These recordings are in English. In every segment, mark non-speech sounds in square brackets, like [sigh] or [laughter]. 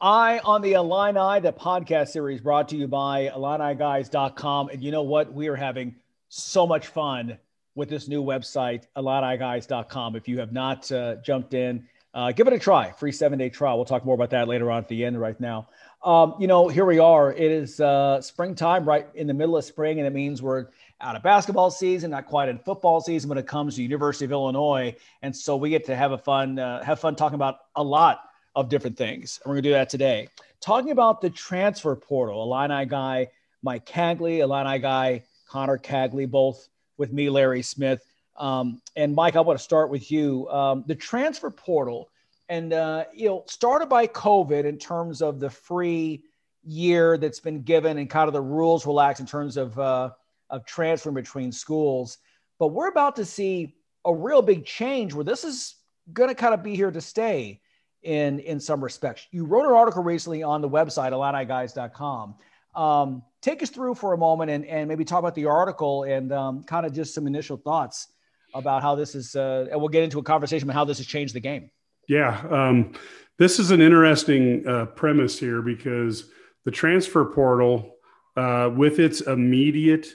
Eye on the Illini, the podcast series brought to you by IlliniGuys.com. And you know what? We are having so much fun with this new website, IlliniGuys.com. If you have not uh, jumped in, uh, give it a try. Free seven day trial. We'll talk more about that later on at the end right now. Um, you know, here we are. It is uh, springtime, right in the middle of spring, and it means we're out of basketball season, not quite in football season when it comes to University of Illinois. And so we get to have a fun, uh, have fun talking about a lot of different things. And we're going to do that today. Talking about the transfer portal, Illini guy Mike Cagley, Illini guy Connor Cagley, both with me, Larry Smith. Um, and Mike, I want to start with you. Um, the transfer portal, and uh, you know, started by COVID in terms of the free year that's been given and kind of the rules relaxed in terms of uh, of transferring between schools. But we're about to see a real big change where this is going to kind of be here to stay in in some respects. You wrote an article recently on the website IlliniGuys.com. Um, take us through for a moment and, and maybe talk about the article and um, kind of just some initial thoughts about how this is. Uh, and we'll get into a conversation about how this has changed the game. Yeah, um, this is an interesting uh, premise here because the transfer portal, uh, with its immediate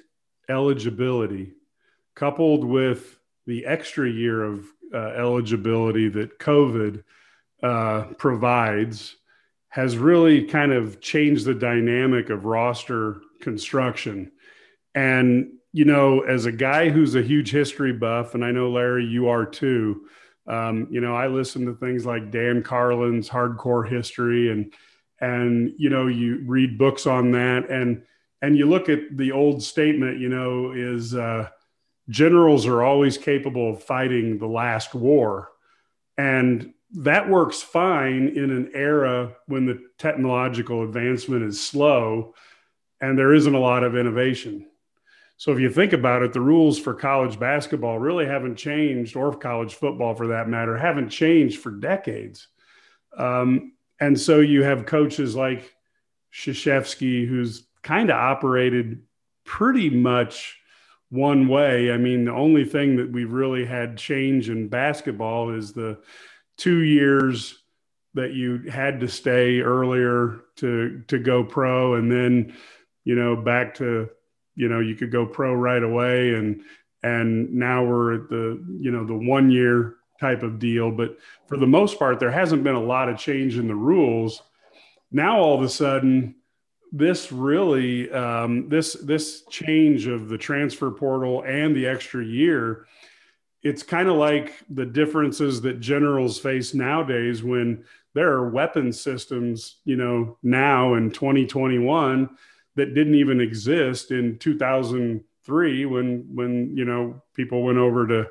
eligibility, coupled with the extra year of uh, eligibility that COVID uh, provides has really kind of changed the dynamic of roster construction. And, you know, as a guy who's a huge history buff, and I know, Larry, you are too, um, you know, I listen to things like Dan Carlin's Hardcore History and, and, you know, you read books on that and, and you look at the old statement, you know, is uh, generals are always capable of fighting the last war. And that works fine in an era when the technological advancement is slow and there isn't a lot of innovation. So if you think about it, the rules for college basketball really haven't changed, or college football for that matter, haven't changed for decades. Um, and so you have coaches like Krzyzewski, who's kind of operated pretty much one way. I mean, the only thing that we've really had change in basketball is the two years that you had to stay earlier to to go pro and then you know back to you know you could go pro right away and and now we're at the you know the one year type of deal. But for the most part there hasn't been a lot of change in the rules. Now all of a sudden this really um, this this change of the transfer portal and the extra year it's kind of like the differences that generals face nowadays when there are weapon systems, you know, now in 2021 that didn't even exist in 2003 when when you know people went over to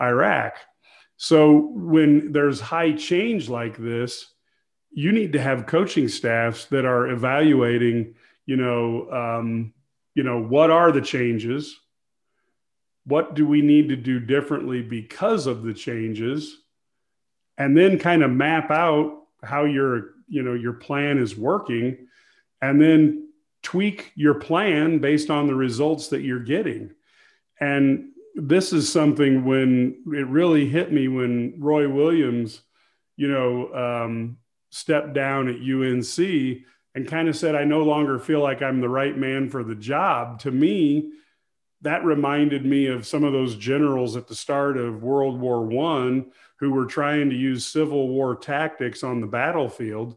Iraq. So when there's high change like this, you need to have coaching staffs that are evaluating, you know, um, you know, what are the changes? what do we need to do differently because of the changes and then kind of map out how your you know your plan is working and then tweak your plan based on the results that you're getting. And this is something when it really hit me when roy williams you know um, stepped down at unc and kind of said i no longer feel like i'm the right man for the job. To me that reminded me of some of those generals at the start of World War One who were trying to use Civil War tactics on the battlefield,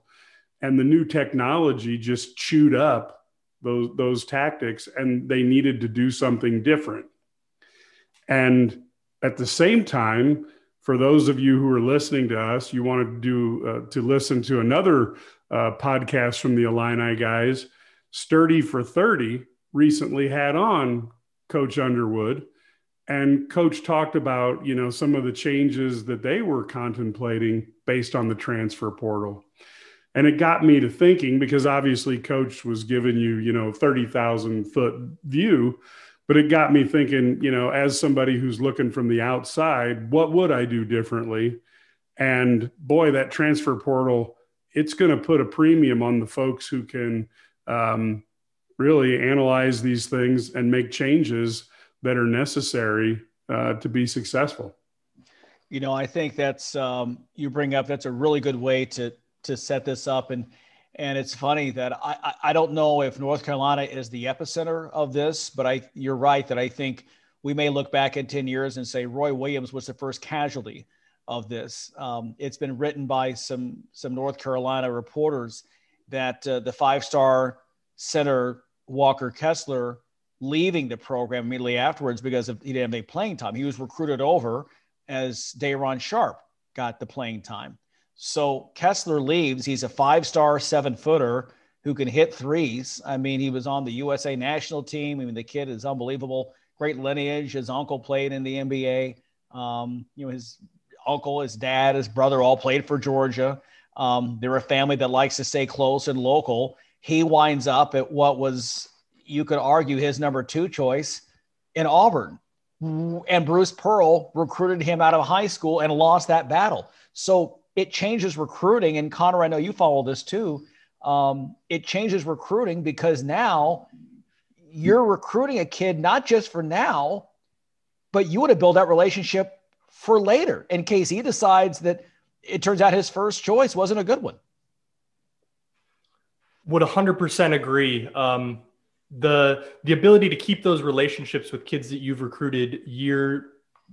and the new technology just chewed up those those tactics, and they needed to do something different. And at the same time, for those of you who are listening to us, you wanted to do uh, to listen to another uh, podcast from the Illini guys, Sturdy for Thirty recently had on Coach Underwood. And Coach talked about, you know, some of the changes that they were contemplating based on the transfer portal. And it got me to thinking because obviously Coach was giving you, you know, 30,000 foot view, but it got me thinking, you know, as somebody who's looking from the outside, what would I do differently? And boy, that transfer portal, it's going to put a premium on the folks who can um, really analyze these things and make changes that are necessary uh, to be successful. You know, I think that's um, you bring up. That's a really good way to to set this up, and and it's funny that I I don't know if North Carolina is the epicenter of this, but I you're right that I think we may look back in ten years and say Roy Williams was the first casualty of this. Um, it's been written by some some North Carolina reporters that uh, the five star center Walker Kessler leaving the program immediately afterwards because of, he didn't have any playing time. He was recruited over as Day'Ron Sharpe got the playing time. So Kessler leaves. He's a five star seven footer who can hit threes. I mean, he was on the USA national team. I mean, the kid is unbelievable. Great lineage. His uncle played in the NBA. Um, you know, his uncle, his dad, his brother all played for Georgia. Um, they're a family that likes to stay close and local. He winds up at what was, you could argue, his number two choice in Auburn. And Bruce Pearl recruited him out of high school and lost that battle. So it changes recruiting. And Connor, I know you follow this too. Um, it changes recruiting because now you're recruiting a kid not just for now, but you want to build that relationship for later in case he decides that it turns out his first choice wasn't a good one. Would 100% agree. Um, the the ability to keep those relationships with kids that you've recruited year,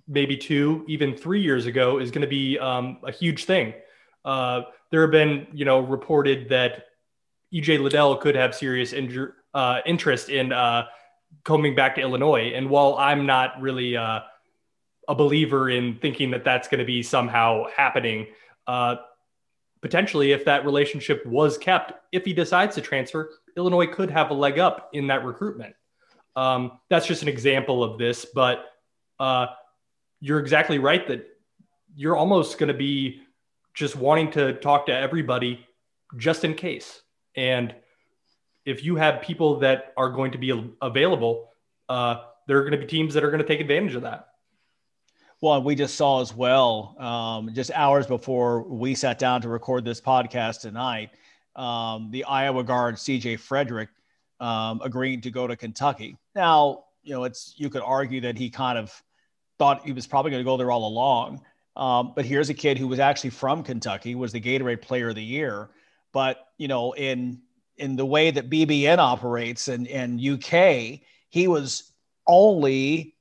maybe two, even three years ago is going to be um, a huge thing. Uh, there have been, you know, reported that EJ Liddell could have serious uh, interest in uh, coming back to Illinois. And while I'm not really uh, a believer in thinking that that's going to be somehow happening. Uh, potentially, if that relationship was kept, if he decides to transfer, Illinois could have a leg up in that recruitment. Um, that's just an example of this, but uh, you're exactly right that you're almost going to be just wanting to talk to everybody just in case. And if you have people that are going to be available, uh, there are going to be teams that are going to take advantage of that. Well, we just saw as well, um, just hours before we sat down to record this podcast tonight, um, the Iowa guard CJ Frederick um, agreeing to go to Kentucky. Now, you know, it's you could argue that he kind of thought he was probably going to go there all along. Um, but here's a kid who was actually from Kentucky, was the Gatorade Player of the Year. But you know, in in the way that BBN operates and and UK, he was only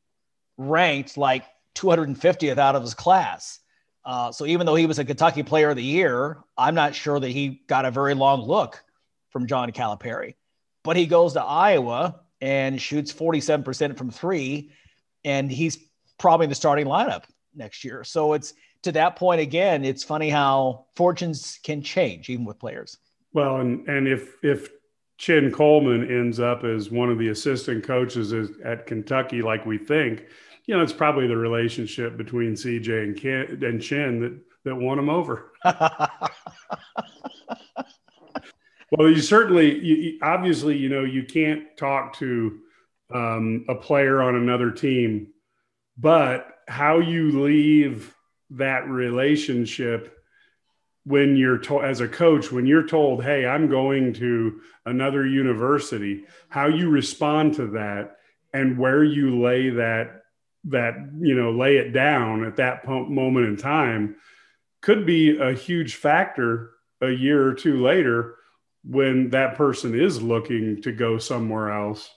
ranked like 250th out of his class. Uh, so even though he was a Kentucky Player of the Year, I'm not sure that he got a very long look from John Calipari. But he goes to Iowa and shoots 47% from three, and he's probably in the starting lineup next year. So it's to that point again. It's funny how fortunes can change even with players. Well, and and if if Chin Coleman ends up as one of the assistant coaches at Kentucky, like we think, you know, it's probably the relationship between CJ and Ken, and Chin that that won him over. [laughs] well, you certainly, you, obviously, you know, you can't talk to um, a player on another team, but how you leave that relationship when you're told as a coach when you're told hey i'm going to another university how you respond to that and where you lay that that you know lay it down at that moment in time could be a huge factor a year or two later when that person is looking to go somewhere else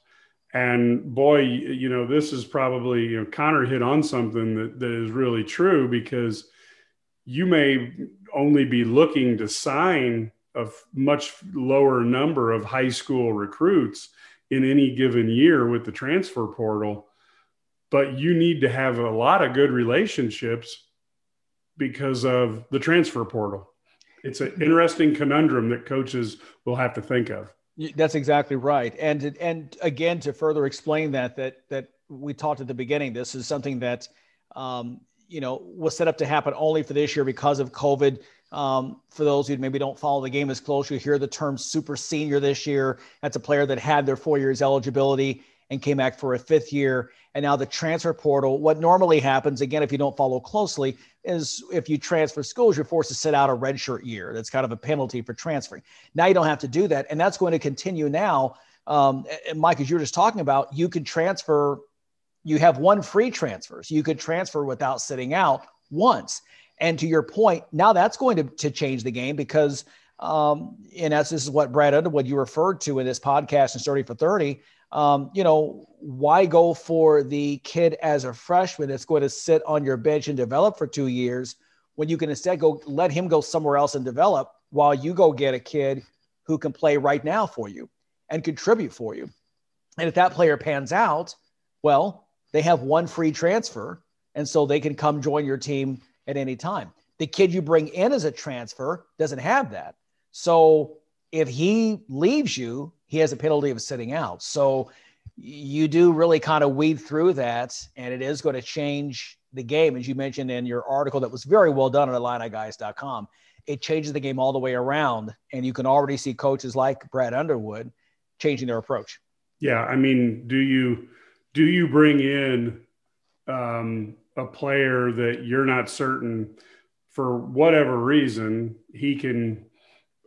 and boy you know this is probably you know connor hit on something that, that is really true because you may only be looking to sign a much lower number of high school recruits in any given year with the transfer portal but you need to have a lot of good relationships because of the transfer portal. It's an interesting conundrum that coaches will have to think of. That's exactly right. And and again, to further explain that that that we talked at the beginning, this is something that um, you know was set up to happen only for this year because of COVID. Um, for those who maybe don't follow the game as close, you hear the term super senior this year. That's a player that had their four years eligibility and came back for a fifth year. And now the transfer portal, what normally happens, again, if you don't follow closely, is if you transfer schools, you're forced to sit out a redshirt year. That's kind of a penalty for transferring. Now you don't have to do that. And that's going to continue now. Um, and Mike, as you were just talking about, you can transfer, you have one free transfer. So you could transfer without sitting out, once. And to your point, now that's going to, to change the game because, um, in essence, this is what Brad Underwood you referred to in this podcast in 30 for 30. Um, you know, why go for the kid as a freshman that's going to sit on your bench and develop for two years when you can instead go let him go somewhere else and develop while you go get a kid who can play right now for you and contribute for you. And if that player pans out, well, they have one free transfer. And so they can come join your team at any time. The kid you bring in as a transfer doesn't have that. So if he leaves you, he has a penalty of sitting out. So you do really kind of weed through that, and it is going to change the game, as you mentioned in your article that was very well done on IlliniGuys.com. It changes the game all the way around, and you can already see coaches like Brad Underwood changing their approach. Yeah, I mean, do you do you bring in um, a player that you're not certain for whatever reason he can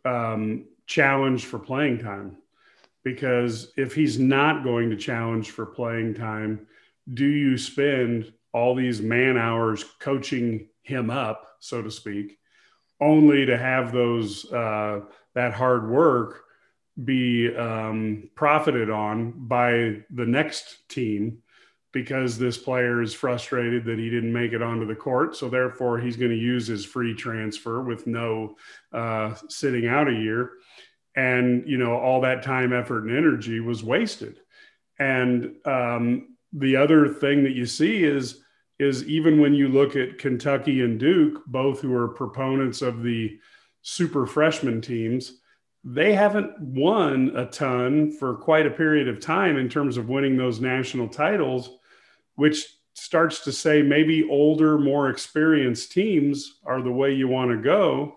um, challenge for playing time? Because if he's not going to challenge for playing time, do you spend all these man hours coaching him up, so to speak, only to have those uh, that hard work be um, profited on by the next team because this player is frustrated that he didn't make it onto the court. So therefore, he's going to use his free transfer with no uh, sitting out a year, and you know all that time, effort, and energy was wasted. And um, the other thing that you see is is even when you look at Kentucky and Duke, both who are proponents of the super freshman teams they haven't won a ton for quite a period of time in terms of winning those national titles, which starts to say maybe older, more experienced teams are the way you want to go,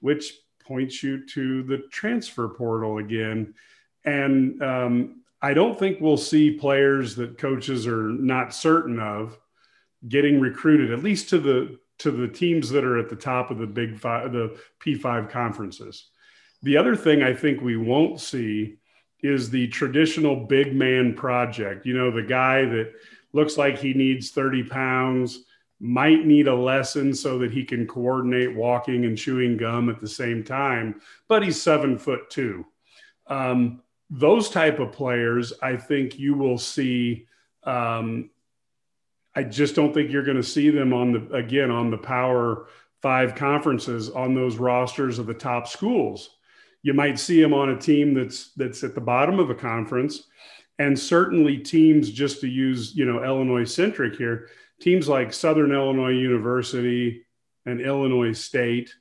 which points you to the transfer portal again. And um, I don't think we'll see players that coaches are not certain of getting recruited, at least to the to the teams that are at the top of the big five, the P5 conferences. The other thing I think we won't see is the traditional big man project. You know, the guy that looks like he needs 30 pounds, might need a lesson so that he can coordinate walking and chewing gum at the same time, but he's seven foot two. Um, those type of players, I think you will see. Um, I just don't think you're going to see them on the again on the Power Five conferences on those rosters of the top schools you might see him on a team that's that's at the bottom of a conference and certainly teams just to use you know illinois centric here teams like southern illinois university and illinois state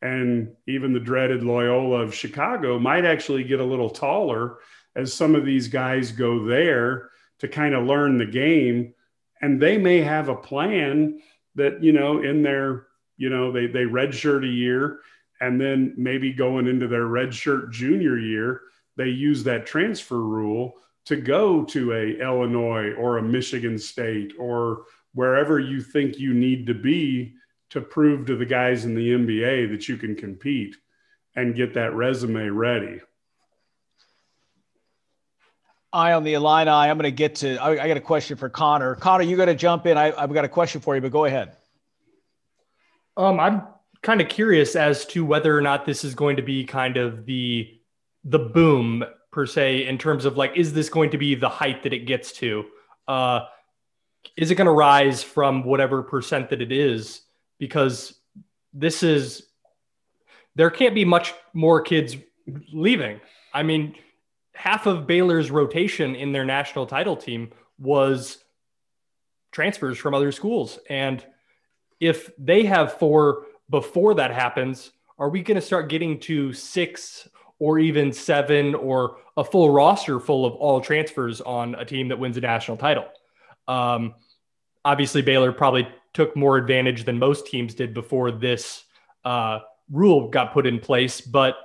and even the dreaded loyola of chicago might actually get a little taller as some of these guys go there to kind of learn the game. And they may have a plan that you know in their you know they they redshirt a year and then maybe going into their redshirt junior year, they use that transfer rule to go to a Illinois or a Michigan State or wherever you think you need to be to prove to the guys in the NBA that you can compete and get that resume ready. Eye on the Illini. I'm going to get to. I, I got a question for Connor. Connor, you got to jump in. I, have got a question for you, but go ahead. Um, I'm kind of curious as to whether or not this is going to be kind of the the boom per se in terms of like is this going to be the height that it gets to uh is it going to rise from whatever percent that it is? Because this is there can't be much more kids leaving. I mean half of baylor's rotation in their national title team was transfers from other schools. And if they have four before that happens, are we going to start getting to six or even seven or a full roster full of all transfers on a team that wins a national title? Um, obviously, Baylor probably took more advantage than most teams did before this uh, rule got put in place, but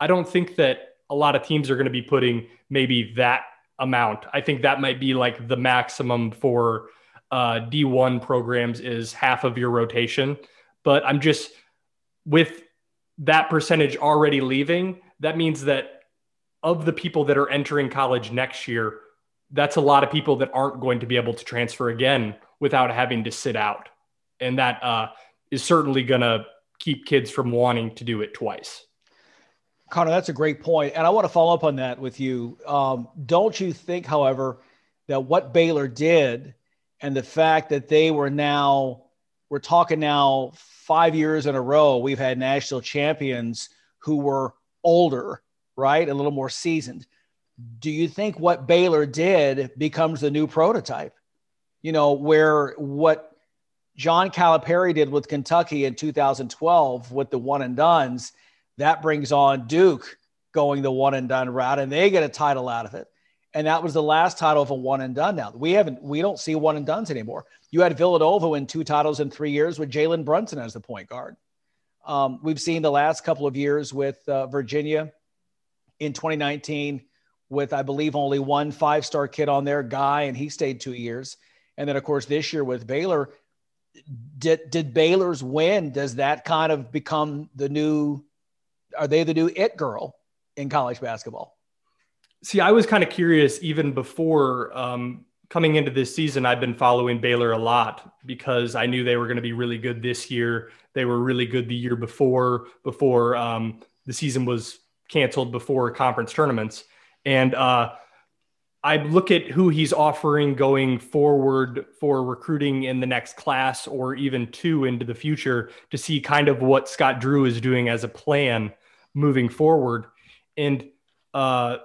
I don't think that a lot of teams are going to be putting maybe that amount. I think that might be like the maximum for uh, D1 programs is half of your rotation. But I'm just with that percentage already leaving, that means that of the people that are entering college next year, that's a lot of people that aren't going to be able to transfer again without having to sit out. and that uh, is certainly going to keep kids from wanting to do it twice. Connor, that's a great point, and I want to follow up on that with you. Um, don't you think, however, that what Baylor did and the fact that they were now, we're talking now five years in a row, we've had national champions who were older, right? A little more seasoned. Do you think what Baylor did becomes the new prototype? You know, where what John Calipari did with Kentucky in 2012 with the one and dones, that brings on Duke going the one and done route, and they get a title out of it. And that was the last title of a one and done. Now we haven't, we don't see one and dones anymore. You had Villanova win two titles in three years with Jalen Brunson as the point guard. Um, we've seen the last couple of years with uh, Virginia in 2019 with, I believe, only one five star kid on there, Guy, and he stayed two years. And then, of course, this year with Baylor, did did Baylor's win? Does that kind of become the new? Are they the new it girl in college basketball? See, I was kind of curious even before um, coming into this season. I've been following Baylor a lot because I knew they were going to be really good this year. They were really good the year before, before um, the season was canceled before conference tournaments, and uh, I look at who he's offering going forward for recruiting in the next class or even two into the future to see kind of what Scott Drew is doing as a plan moving forward. And uh,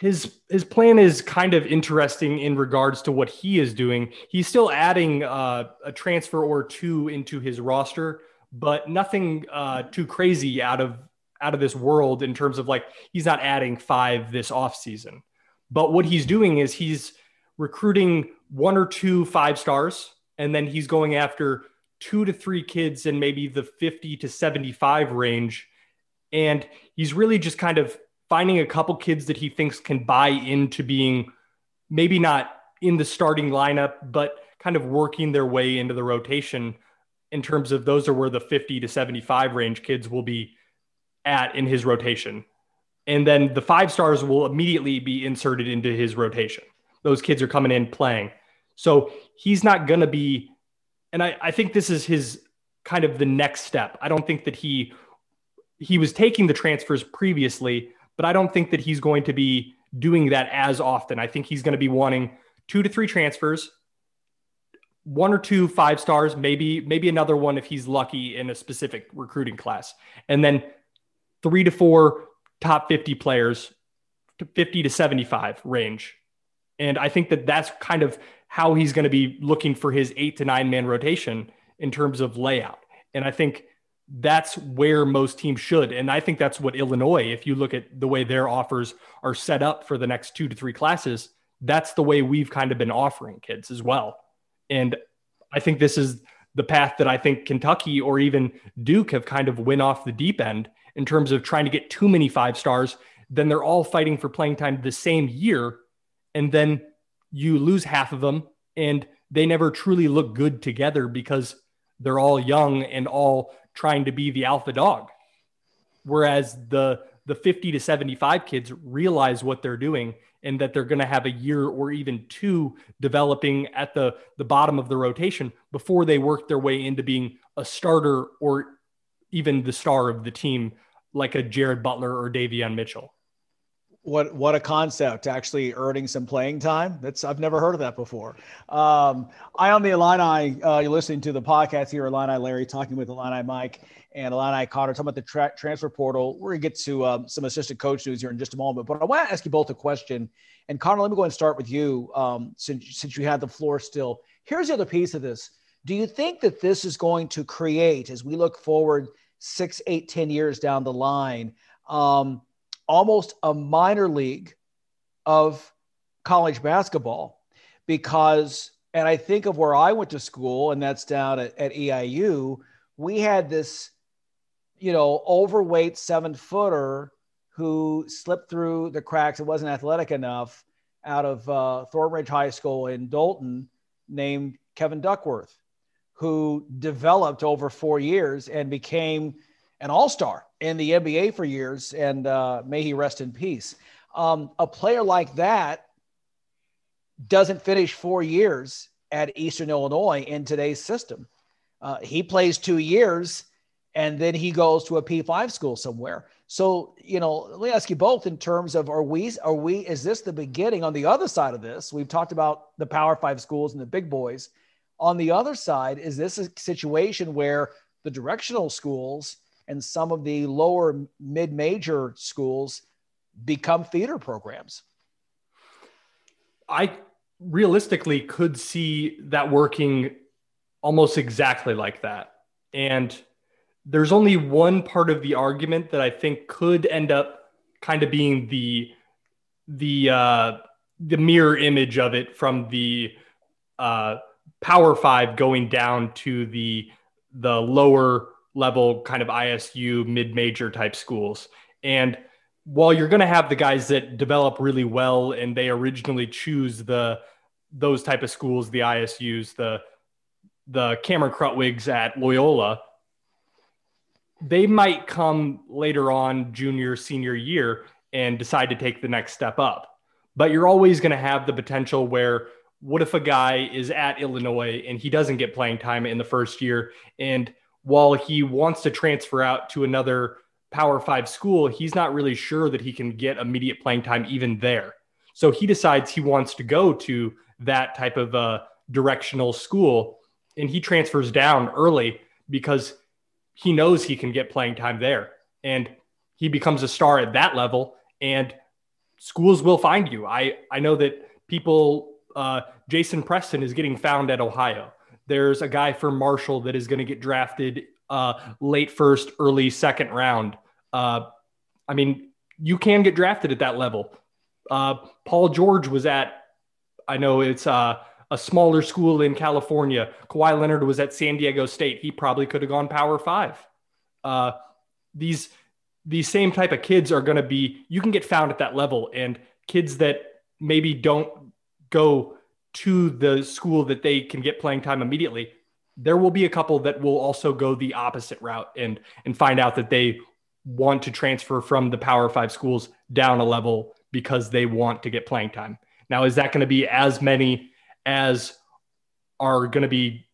his his plan is kind of interesting in regards to what he is doing. He's still adding uh, a transfer or two into his roster, but nothing uh, too crazy out of out of this world in terms of like he's not adding five this off season. But what he's doing is he's recruiting one or two five stars, and then he's going after two to three kids in maybe the 50 to 75 range. And he's really just kind of finding a couple kids that he thinks can buy into being maybe not in the starting lineup, but kind of working their way into the rotation in terms of those are where the 50 to 75 range kids will be at in his rotation and then the five stars will immediately be inserted into his rotation. Those kids are coming in playing. So he's not going to be, and I, I think this is his kind of the next step. I don't think that he he was taking the transfers previously, but I don't think that he's going to be doing that as often. I think he's going to be wanting two to three transfers, one or two five stars, maybe maybe another one if he's lucky in a specific recruiting class, and then three to four top 50 players to 50 to 75 range. And I think that that's kind of how he's going to be looking for his eight to nine man rotation in terms of layout. And I think that's where most teams should. And I think that's what Illinois, if you look at the way their offers are set up for the next two to three classes, that's the way we've kind of been offering kids as well. And I think this is the path that I think Kentucky or even Duke have kind of went off the deep end in terms of trying to get too many five stars, then they're all fighting for playing time the same year. And then you lose half of them and they never truly look good together because they're all young and all trying to be the alpha dog. Whereas the the 50 to 75 kids realize what they're doing and that they're going to have a year or even two developing at the the bottom of the rotation before they work their way into being a starter or even the star of the team, like a Jared Butler or Davion Mitchell. What what a concept! Actually, earning some playing time. That's I've never heard of that before. Um, Eye on the Illini. Uh, you're listening to the podcast here. Illini Larry talking with Illini Mike and Illini Connor talking about the tra- transfer portal. We're gonna get to um, some assistant coach news here in just a moment, but I want to ask you both a question. And Connor, let me go and start with you um, since since you had the floor still. Here's the other piece of this. Do you think that this is going to create, as we look forward six, eight, ten years down the line, um, almost a minor league of college basketball because and I think of where I went to school, and that's down at, at EIU. We had this, you know, overweight seven footer who slipped through the cracks. It wasn't athletic enough out of uh, Thornridge High School in Dolton named Kevin Duckworth who developed over four years and became an all star in the NBA for years. And uh, may he rest in peace. Um, a player like that doesn't finish four years at Eastern Illinois in today's system. Uh, he plays two years and then he goes to a P5 school somewhere. So, you know, let me ask you both in terms of are we, are we, is this the beginning on the other side of this? We've talked about the Power Five schools and the big boys. On the other side, is this a situation where the directional schools and some of the lower mid major schools become theater programs? I realistically could see that working almost exactly like that. And there's only one part of the argument that I think could end up kind of being the the uh, the mirror image of it from the uh, Power Five going down to the the lower level kind of ISU mid major type schools. And while you're going to have the guys that develop really well and they originally choose the those type of schools, the ISUs, the the Cameron Krutwigs at Loyola, they might come later on junior senior year and decide to take the next step up but you're always going to have the potential where what if a guy is at illinois and he doesn't get playing time in the first year? And while he wants to transfer out to another power five school he's not really sure that he can get immediate playing time even there. So he decides he wants to go to that type of a directional school and he transfers down early because he knows he can get playing time there. And he becomes a star at that level and schools will find you. I, I know that people, uh, Jason Preston is getting found at Ohio. There's a guy for Marshall that is going to get drafted uh, late first, early second round. Uh, I mean, you can get drafted at that level. Uh, Paul George was at, I know it's uh, a smaller school in California. Kawhi Leonard was at San Diego State. He probably could have gone Power Five. Uh, these these same type of kids are going to be. You can get found at that level, and kids that maybe don't go to the school that they can get playing time immediately. There will be a couple that will also go the opposite route and and find out that they want to transfer from the Power Five schools down a level because they want to get playing time. Now, is that going to be as many as are going to be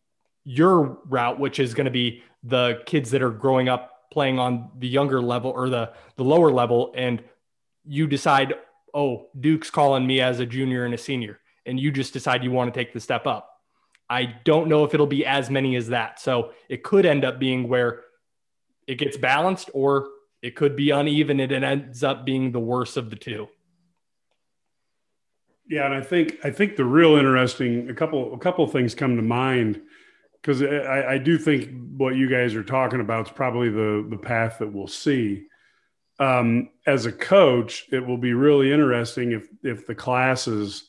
your route, which is going to be the kids that are growing up playing on the younger level or the the lower level, and you decide, oh, Duke's calling me as a junior and a senior, and you just decide you want to take the step up. I don't know if it'll be as many as that. So it could end up being where it gets balanced, or it could be uneven and it ends up being the worst of the two. Yeah, and I think I think the real interesting a couple a couple things come to mind because I, I, do think what you guys are talking about is probably the the path that we'll see. Um, as a coach, it will be really interesting if if the classes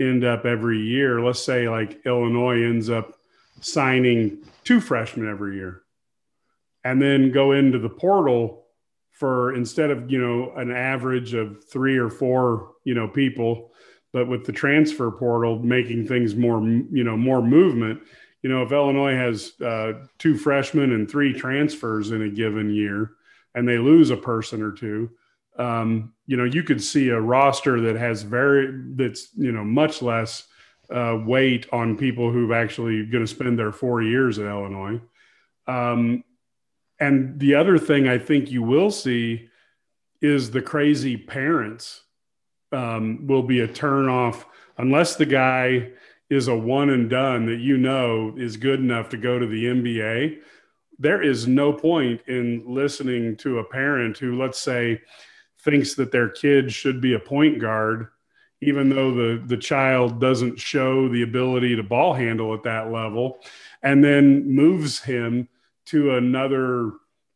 end up every year. Let's say like Illinois ends up signing two freshmen every year, and then go into the portal for instead of you know an average of three or four you know people but with the transfer portal making things more you know more movement you know if illinois has uh, two freshmen and three transfers in a given year and they lose a person or two um, you know you could see a roster that has very that's you know much less uh, weight on people who've actually going to spend their four years at illinois um, and the other thing i think you will see is the crazy parents um, will be a turnoff unless the guy is a one and done that you know is good enough to go to the NBA. There is no point in listening to a parent who, let's say, thinks that their kid should be a point guard, even though the, the child doesn't show the ability to ball handle at that level, and then moves him to another,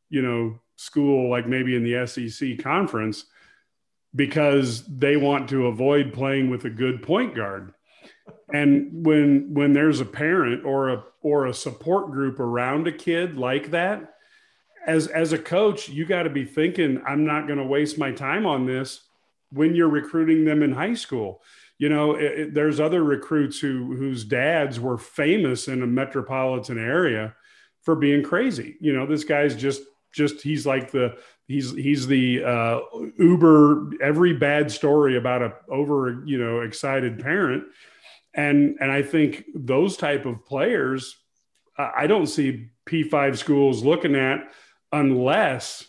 you know, school like maybe in the SEC conference because they want to avoid playing with a good point guard. And when when there's a parent or a or a support group around a kid like that, as as a coach, you got to be thinking, I'm not going to waste my time on this when you're recruiting them in high school. You know, it, it, there's other recruits who whose dads were famous in a metropolitan area for being crazy. You know, this guy's just just he's like the he's he's the uh, uber every bad story about a over you know excited parent and and i think those type of players I don't see P5 schools looking at unless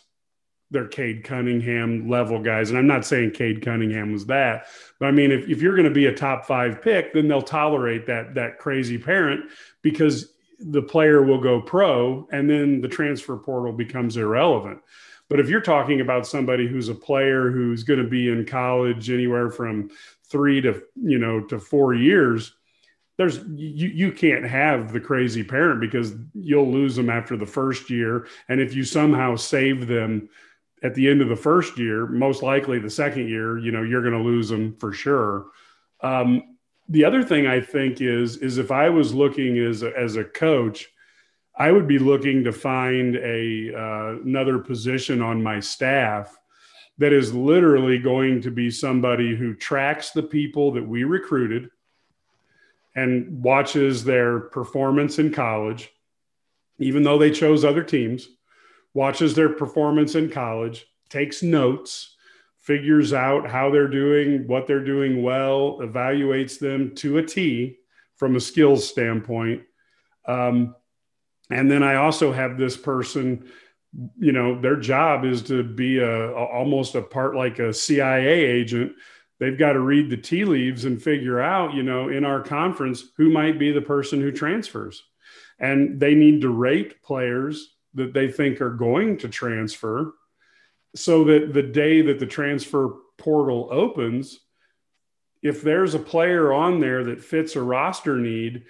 they're Cade Cunningham level guys. And I'm not saying Cade Cunningham was that, but I mean, if, if you're going to be a top five pick, then they'll tolerate that, that crazy parent because the player will go pro and then the transfer portal becomes irrelevant. But if you're talking about somebody who's a player who's going to be in college anywhere from three to, you know, to four years, there's you you can't have the crazy parent because you'll lose them after the first year. And if you somehow save them at the end of the first year most likely the second year you know you're going to lose them for sure. Um, the other thing i think is is if i was looking as a, as a coach i would be looking to find a uh, another position on my staff that is literally going to be somebody who tracks the people that we recruited and watches their performance in college, even though they chose other teams, watches their performance in college, takes notes, figures out how they're doing, what they're doing well, evaluates them to a T from a skills standpoint. Um, and then I also have this person, you know, their job is to be a, a almost a part like a CIA agent they've got to read the tea leaves and figure out, you know, in our conference, who might be the person who transfers. And they need to rate players that they think are going to transfer so that the day that the transfer portal opens, if there's a player on there that fits a roster need,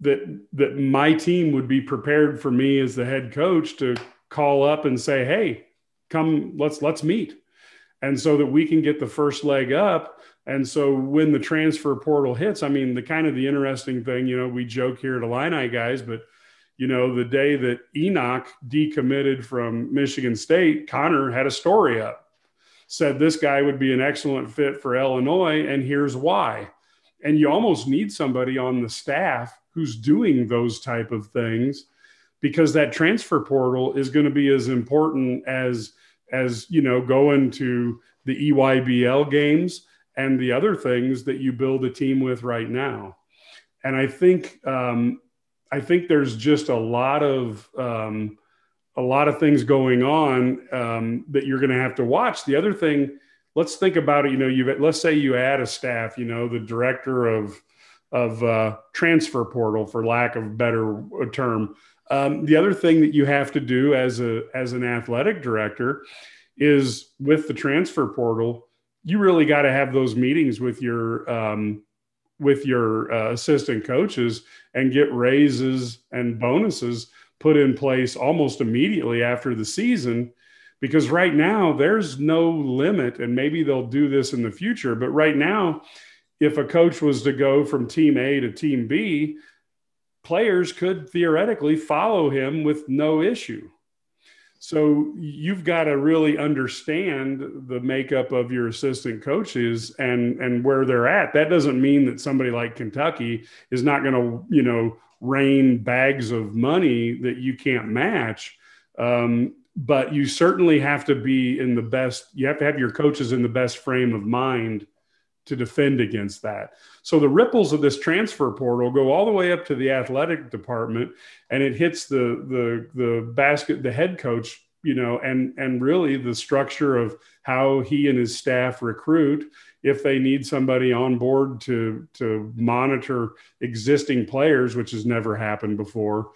that that my team would be prepared for me as the head coach to call up and say, "Hey, come let's let's meet." And so that we can get the first leg up. And so when the transfer portal hits i mean the kind of the interesting thing you know we joke here at illini guys but you know the day that enoch decommitted from michigan state connor had a story up. Said this guy would be an excellent fit for illinois and here's why. And you almost need somebody on the staff who's doing those type of things because that transfer portal is going to be as important as as you know going to the EYBL games and the other things that you build a team with right now. And I think um, I think there's just a lot of um, a lot of things going on um, that you're going to have to watch. The other thing, let's think about it. You know, you let's say you add a staff. You know, the director of of uh, transfer portal, for lack of a better term, um, the other thing that you have to do as a as an athletic director is with the transfer portal, you really got to have those meetings with your um, with your uh, assistant coaches and get raises and bonuses put in place almost immediately after the season. Because right now there's no limit and maybe they'll do this in the future but right now if a coach was to go from team A to team B players could theoretically follow him with no issue. So you've got to really understand the makeup of your assistant coaches and and where they're at. That doesn't mean that somebody like Kentucky is not going to, you know, rain bags of money that you can't match. Um, but you certainly have to be in the best. You have to have your coaches in the best frame of mind to defend against that. So the ripples of this transfer portal go all the way up to the athletic department and it hits the the the basket the head coach, you know, and and really the structure of how he and his staff recruit if they need somebody on board to to monitor existing players which has never happened before.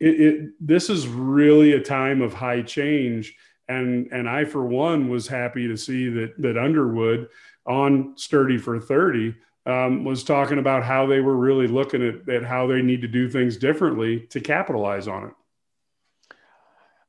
It, it this is really a time of high change and and I for one was happy to see that that Underwood on Sturdy for 30 um, was talking about how they were really looking at, at how they need to do things differently to capitalize on it.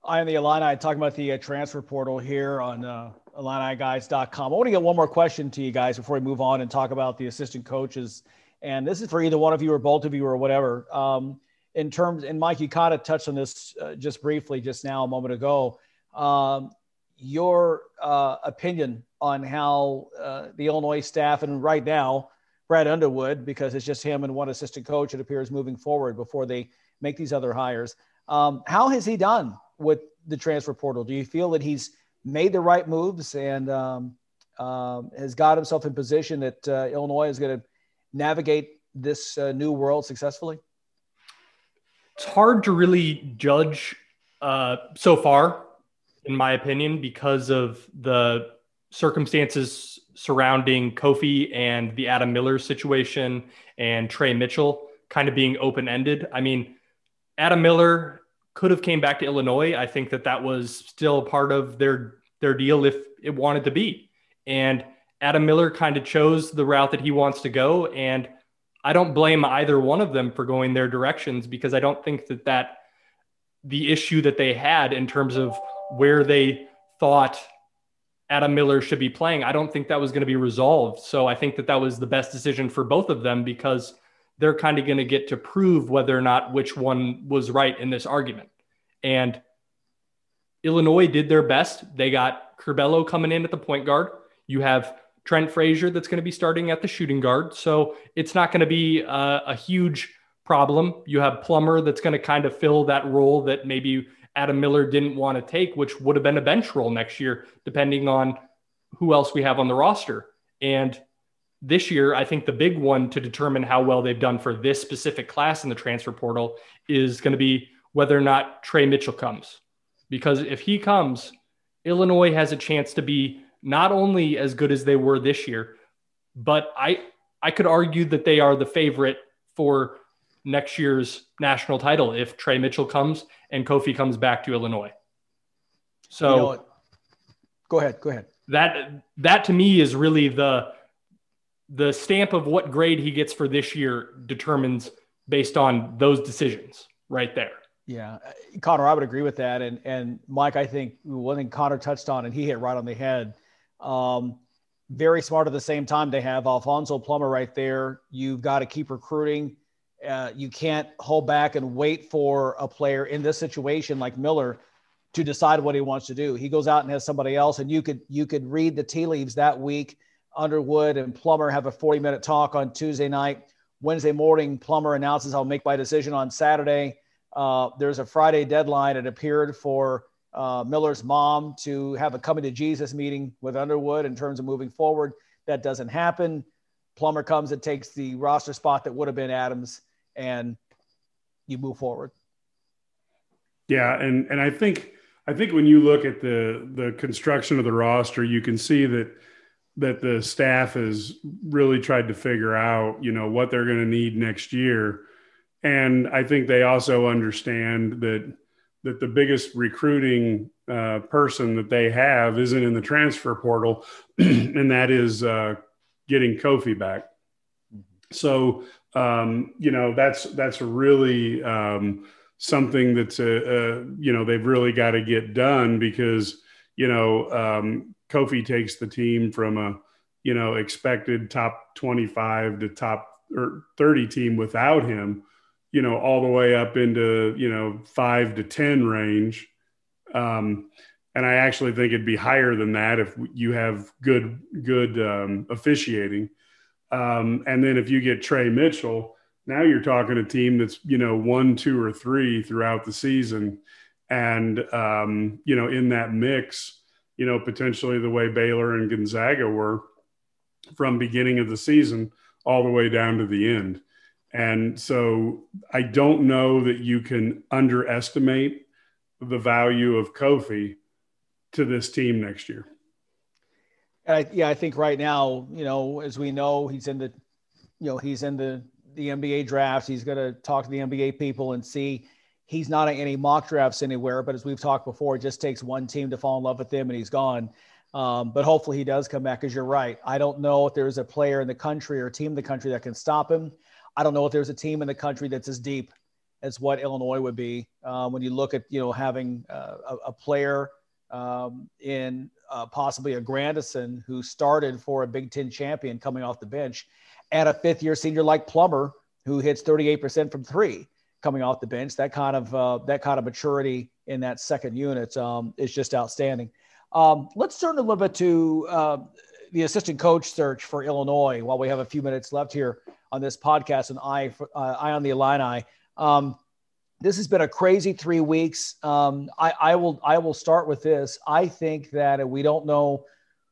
I am the Illini talking about the uh, transfer portal here on uh, IlliniGuys.com. I want to get one more question to you guys before we move on and talk about the assistant coaches. And this is for either one of you or both of you or whatever. Um, in terms, and Mike, you kind of touched on this uh, just briefly just now a moment ago. Um, your uh, opinion on how uh, the Illinois staff and right now Brad Underwood, because it's just him and one assistant coach, it appears moving forward before they make these other hires. Um, how has he done with the transfer portal? Do you feel that he's made the right moves and um, um, has got himself in position that uh, Illinois is going to navigate this uh, new world successfully? It's hard to really judge uh, so far, in my opinion, because of the circumstances surrounding Kofi and the Adam Miller situation and Trey Mitchell kind of being open ended. I mean, Adam Miller could have came back to Illinois. I think that that was still part of their their deal if it wanted to be. And Adam Miller kind of chose the route that he wants to go and I don't blame either one of them for going their directions because I don't think that that the issue that they had in terms of where they thought Adam Miller should be playing, I don't think that was going to be resolved. So I think that that was the best decision for both of them because they're kind of going to get to prove whether or not which one was right in this argument. And Illinois did their best. They got Curbelo coming in at the point guard. You have Trent Frazier that's going to be starting at the shooting guard. So it's not going to be a, a huge problem. You have Plummer that's going to kind of fill that role that maybe Adam Miller didn't want to take, which would have been a bench role next year, depending on who else we have on the roster. And this year, I think the big one to determine how well they've done for this specific class in the transfer portal is going to be whether or not Trey Mitchell comes. Because if he comes, Illinois has a chance to be not only as good as they were this year, but I I could argue that they are the favorite for next year's national title if Trey Mitchell comes and Kofi comes back to Illinois. So you know go ahead, go ahead. That that to me is really the the stamp of what grade he gets for this year determines based on those decisions right there. Yeah, Connor, I would agree with that. And and Mike, I think one thing Connor touched on, and he hit right on the head. Um, very smart at the same time. They have Alfonso Plummer right there. You've got to keep recruiting. Uh, you can't hold back and wait for a player in this situation like Miller to decide what he wants to do. He goes out and has somebody else, and you could you could read the tea leaves that week. Underwood and Plummer have a 40 minute talk on Tuesday night. Wednesday morning, Plummer announces I'll make my decision on Saturday. Uh, there's a Friday deadline. It appeared for uh, Miller's mom to have a coming to Jesus meeting with Underwood in terms of moving forward. That doesn't happen. Plummer comes and takes the roster spot that would have been Adams, and you move forward. Yeah, and and I think I think when you look at the the construction of the roster, you can see that that the staff has really tried to figure out, you know, what they're going to need next year. And I think they also understand that that the biggest recruiting uh, person that they have isn't in the transfer portal, [clears throat] and that is uh, getting Kofi back. Mm-hmm. So um, you know that's that's really um, something that's a, a, you know they've really got to get done because you know um, Kofi takes the team from a you know expected top 25 to top or 30 team without him you know, all the way up into, you know, five to 10 range. Um, and I actually think it'd be higher than that if you have good, good um, officiating. Um, and then if you get Trey Mitchell, now you're talking a team that's, you know, one, two, or three throughout the season. And, um, you know, in that mix, you know, potentially the way Baylor and Gonzaga were from beginning of the season all the way down to the end. And so I don't know that you can underestimate the value of Kofi to this team next year. I, yeah, I think right now, you know, as we know, he's in the, you know, he's in the the NBA drafts. He's going to talk to the NBA people and see. He's not in any mock drafts anywhere, but as we've talked before, it just takes one team to fall in love with him, and he's gone. Um, but hopefully, he does come back. Because you're right, I don't know if there's a player in the country or a team in the country that can stop him. I don't know if there's a team in the country that's as deep as what Illinois would be. Uh, when you look at you know having uh, a, a, player um, in uh, possibly a Grandison who started for a Big Ten champion coming off the bench, and a fifth year senior like Plummer who hits 38% from three coming off the bench. That kind of uh, that kind of maturity in that second unit um, is just outstanding. Um, let's turn a little bit to uh, the assistant coach search for Illinois while we have a few minutes left here on this podcast and I, uh, Eye on the Illini. Um, this has been a crazy three weeks. Um, I, I, will I will start with this. I think that we don't know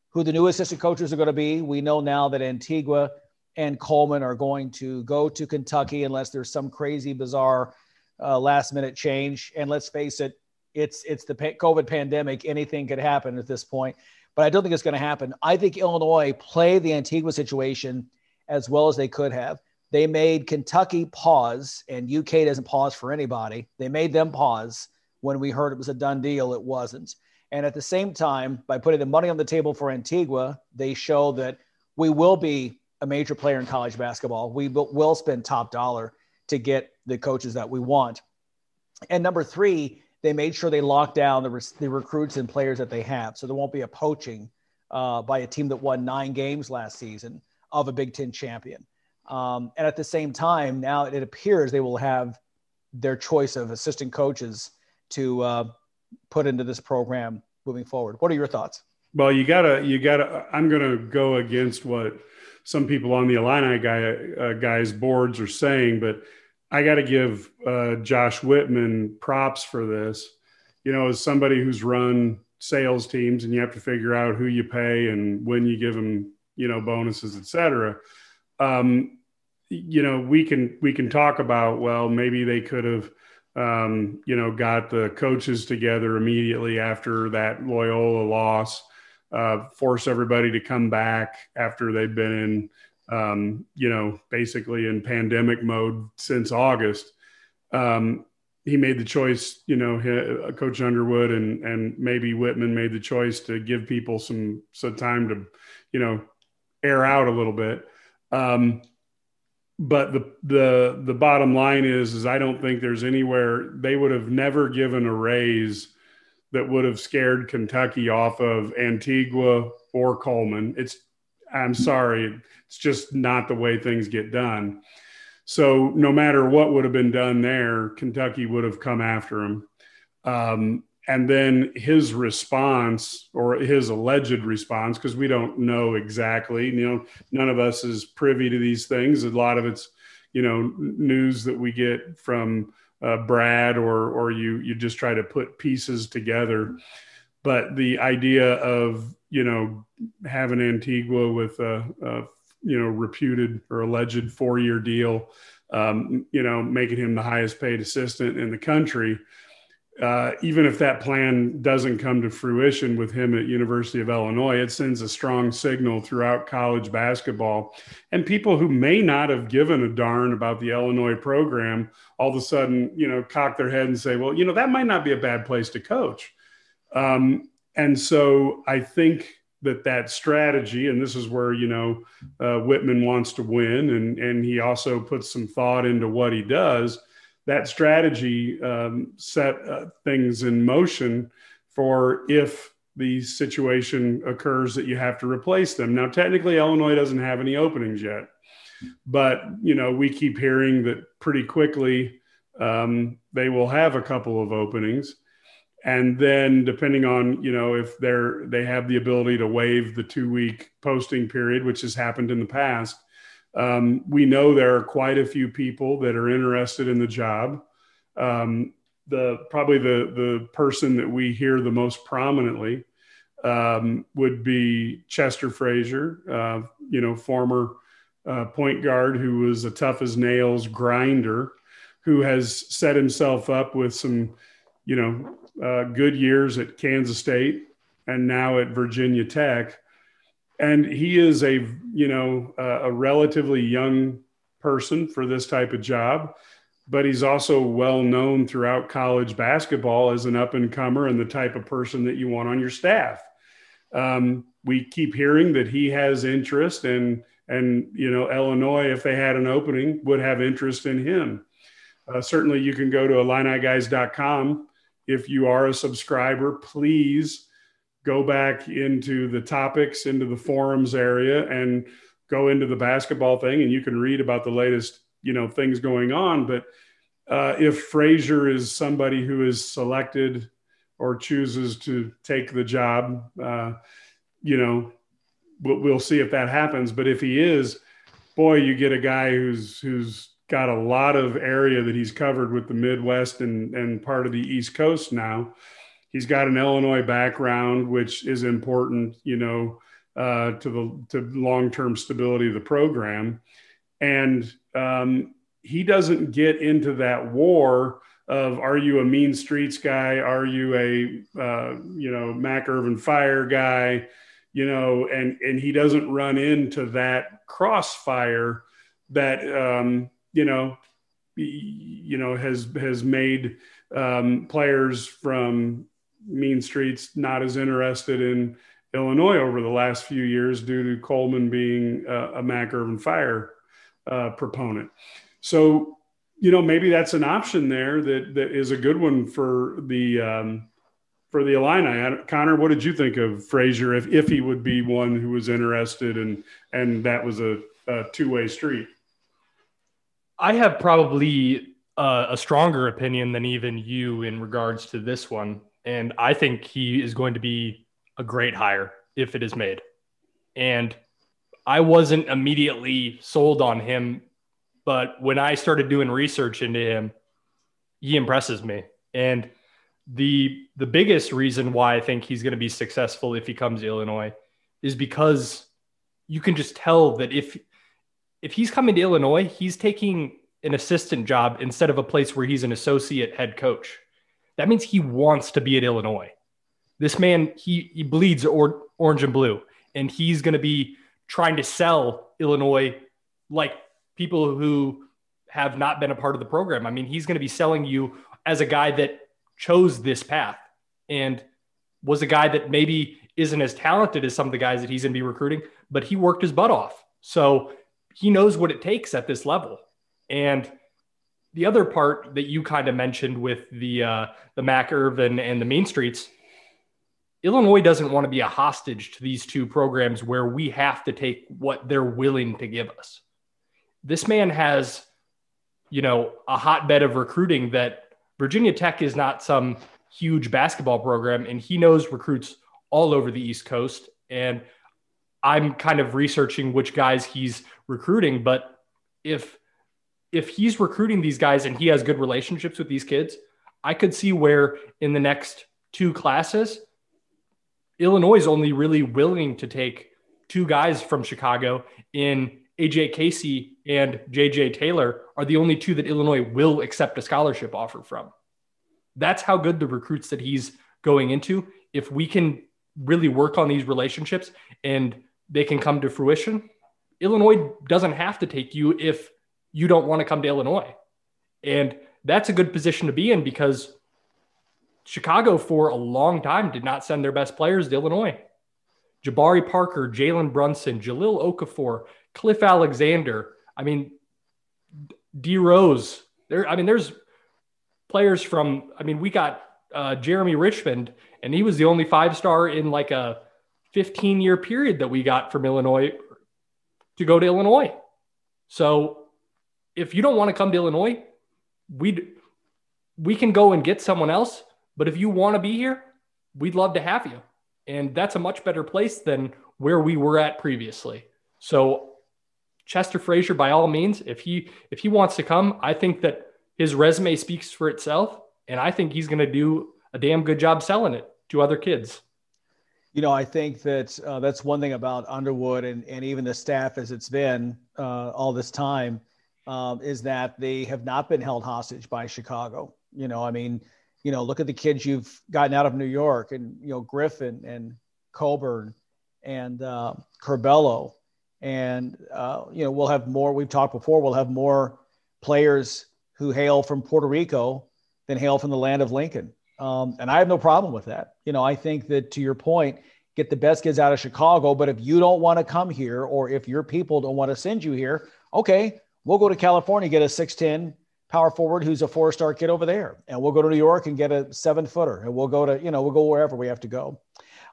who the new assistant coaches are going to be. We know now that Antigua and Coleman are going to go to Kentucky unless there's some crazy bizarre uh, last minute change. And let's face it, it's it's the COVID pandemic. Anything could happen at this point, but I don't think it's going to happen. I think Illinois played the Antigua situation as well as they could have. They made Kentucky pause, and UK doesn't pause for anybody. They made them pause when we heard it was a done deal. It wasn't. And at the same time, by putting the money on the table for Antigua, they show that we will be a major player in college basketball. We will spend top dollar to get the coaches that we want. And number three, they made sure they locked down the, the recruits and players that they have. So there won't be a poaching uh, by a team that won nine games last season of a Big Ten champion. Um, and at the same time, now it appears they will have their choice of assistant coaches to uh, put into this program moving forward. What are your thoughts? Well, you gotta, you gotta. I'm gonna go against what some people on the Illini guy uh, guys boards are saying, but I got to give uh, Josh Whitman props for this. You know, as somebody who's run sales teams, and you have to figure out who you pay and when you give them, you know, bonuses, et cetera. Um, you know, we can we can talk about well, maybe they could have um, you know, got the coaches together immediately after that Loyola loss, uh, force everybody to come back after they've been in, um, you know, basically in pandemic mode since August. Um, he made the choice, you know, uh, Coach Underwood and and maybe Whitman made the choice to give people some some time to, you know, air out a little bit. Um, but the the the bottom line is is I don't think there's anywhere they would have never given a raise that would have scared Kentucky off of Antigua or Coleman. It's I'm sorry, it's just not the way things get done. So no matter what would have been done there, Kentucky would have come after him. Um, and then his response or his alleged response because we don't know exactly you know none of us is privy to these things. A lot of it's you know news that we get from uh, brad or or you you just try to put pieces together. But the idea of you know having antigua with a, a you know reputed or alleged four year deal um, you know making him the highest paid assistant in the country uh, even if that plan doesn't come to fruition with him at University of Illinois, it sends a strong signal throughout college basketball. And people who may not have given a darn about the Illinois program, all of a sudden, you know, cock their head and say, well, you know, that might not be a bad place to coach. Um, and so I think that that strategy, and this is where, you know, uh, Whitman wants to win, and, and he also puts some thought into what he does that strategy um, set uh, things in motion for if the situation occurs that you have to replace them. Now, technically, Illinois doesn't have any openings yet, but you know we keep hearing that pretty quickly um, they will have a couple of openings, and then depending on you know if they're they have the ability to waive the two week posting period, which has happened in the past um, we know there are quite a few people that are interested in the job. Um, the probably the the person that we hear the most prominently um, would be Chester Frazier, uh, you know, former uh, point guard who was a tough as nails grinder, who has set himself up with some, you know, uh, good years at Kansas State and now at Virginia Tech and he is a you know a relatively young person for this type of job but he's also well known throughout college basketball as an up and comer and the type of person that you want on your staff. Um, we keep hearing that he has interest and and you know illinois if they had an opening would have interest in him. Uh, certainly you can go to illini if you are a subscriber please go back into the topics, into the forums area, and go into the basketball thing, and you can read about the latest, you know, things going on. But uh, if Frazier is somebody who is selected or chooses to take the job, uh, you know, we'll, we'll see if that happens. But if he is, boy, you get a guy who's who's got a lot of area that he's covered with the Midwest and and part of the East Coast now he's got an Illinois background, which is important, you know, uh, to the to long term stability of the program, and um, he doesn't get into that war of are you a mean streets guy? Are you a uh, you know Mac Irvin Fire guy? You know, and and he doesn't run into that crossfire that um, you know you know has has made um, players from mean streets not as interested in Illinois over the last few years due to Coleman being a, Mac Irvin Fire uh, proponent. So, you know, maybe that's an option there that that is a good one for the um, for the Illini. Connor, what did you think of Frazier if if he would be one who was interested and and that was a, a two way street? I have probably uh, a stronger opinion than even you in regards to this one, and I think he is going to be a great hire if it is made. And I wasn't immediately sold on him, but when I started doing research into him, he impresses me. And the the biggest reason why I think he's going to be successful if he comes to Illinois is because you can just tell that if if he's coming to Illinois, he's taking an assistant job instead of a place where he's an associate head coach. That means he wants to be at Illinois. This man, he he bleeds or, orange and blue, and he's going to be trying to sell Illinois like people who have not been a part of the program. I mean, he's going to be selling you as a guy that chose this path and was a guy that maybe isn't as talented as some of the guys that he's going to be recruiting, but he worked his butt off. So he knows what it takes at this level. And the other part that you kind of mentioned with the uh, the Mac Irvin and the Main Streets, Illinois doesn't want to be a hostage to these two programs where we have to take what they're willing to give us. This man has, you know, a hotbed of recruiting that Virginia Tech is not some huge basketball program, and he knows recruits all over the East Coast. And I'm kind of researching which guys he's recruiting, but if if he's recruiting these guys and he has good relationships with these kids, I could see where in the next two classes Illinois is only really willing to take two guys from Chicago in AJ Casey and JJ Taylor are the only two that Illinois will accept a scholarship offer from. That's how good the recruits that he's going into. If we can really work on these relationships and they can come to fruition, Illinois doesn't have to take you if you don't want to come to Illinois. And that's a good position to be in because Chicago, for a long time, did not send their best players to Illinois. Jabari Parker, Jalen Brunson, Jahlil Okafor, Cliff Alexander. I mean, D Rose. There, I mean, there's players from. I mean, we got uh, Jereme Richmond, and he was the only five star in like a 15 year period that we got from Illinois to go to Illinois. So, if you don't want to come to Illinois, we we can go and get someone else but if you want to be here, we'd love to have you. And that's a much better place than where we were at previously. So Chester Frazier, by all means, if he if he wants to come, I think that his resume speaks for itself, and I think he's going to do a damn good job selling it to other kids. You know, I think that uh, that's one thing about Underwood and, and even the staff as it's been uh, all this time um, is that they have not been held hostage by Chicago. You know, I mean, you know, look at the kids you've gotten out of New York and, you know, Griffin and Cockburn and uh, Curbelo. And, uh, you know, we'll have more, we've talked before, we'll have more players who hail from Puerto Rico than hail from the land of Lincoln. Um, and I have no problem with that. You know, I think that to your point, get the best kids out of Chicago. But if you don't want to come here or if your people don't want to send you here, okay, we'll go to California, get a 6'10 power forward who's a four star kid over there. And we'll go to New York and get a seven footer. And we'll go to, you know, we'll go wherever we have to go.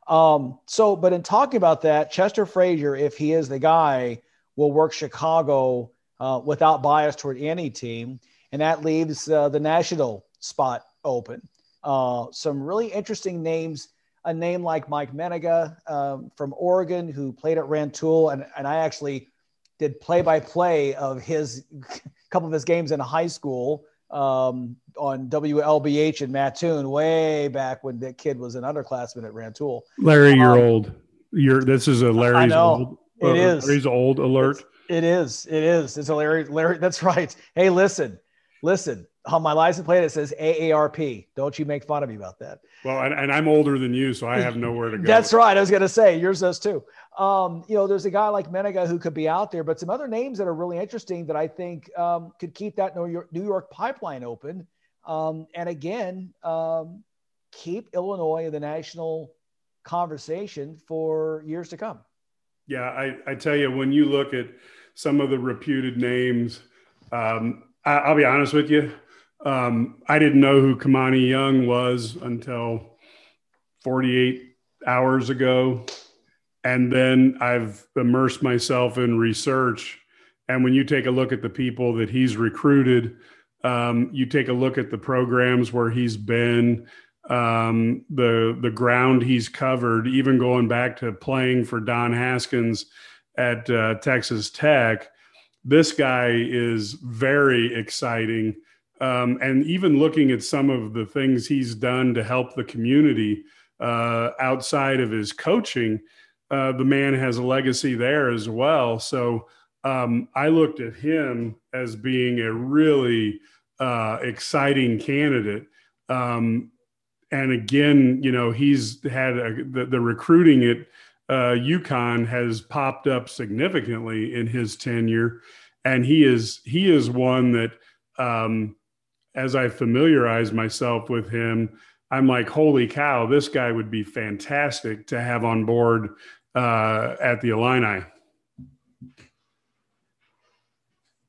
Um, so, but in talking about that, Chester Frazier, if he is the guy, will work Chicago uh, without bias toward any team. And that leaves uh, the national spot open. Uh, some really interesting names. A name like Mike Mennenga um, from Oregon, who played at Rantoul, and, and I actually did play by play of his couple of his games in high school um, on WLBH in Mattoon way back when that kid was an underclassman at Rantoul. Larry, um, you're old. You're this is a Larry's old. It uh, is. Larry's old alert. It's, it is. It is. It's a Larry. Larry. That's right. Hey, listen, listen. On my license plate it says AARP. Don't you make fun of me about that. Well, and, and I'm older than you, so I have nowhere to go. That's right. I was going to say yours does too. Um, you know, there's a guy like Mennenga who could be out there, but some other names that are really interesting that I think um, could keep that New York, New York pipeline open. Um, and again, um, keep Illinois in the national conversation for years to come. Yeah, I, I tell you, when you look at some of the reputed names, um, I, will be honest with you. Um, I didn't know who Kimani Young was until 48 hours ago. And then I've immersed myself in research. And when you take a look at the people that he's recruited, um, you take a look at the programs where he's been, um, the the ground he's covered, even going back to playing for Don Haskins at uh, Texas Tech. This guy is very exciting, um, and even looking at some of the things he's done to help the community uh, outside of his coaching, uh, the man has a legacy there as well. So um, I looked at him as being a really uh, exciting candidate. Um, and again, you know, he's had a, the, the, recruiting at uh, UConn has popped up significantly in his tenure, and he is he is one that, um, as I familiarize myself with him, I'm like, holy cow, this guy would be fantastic to have on board uh, at the Illini.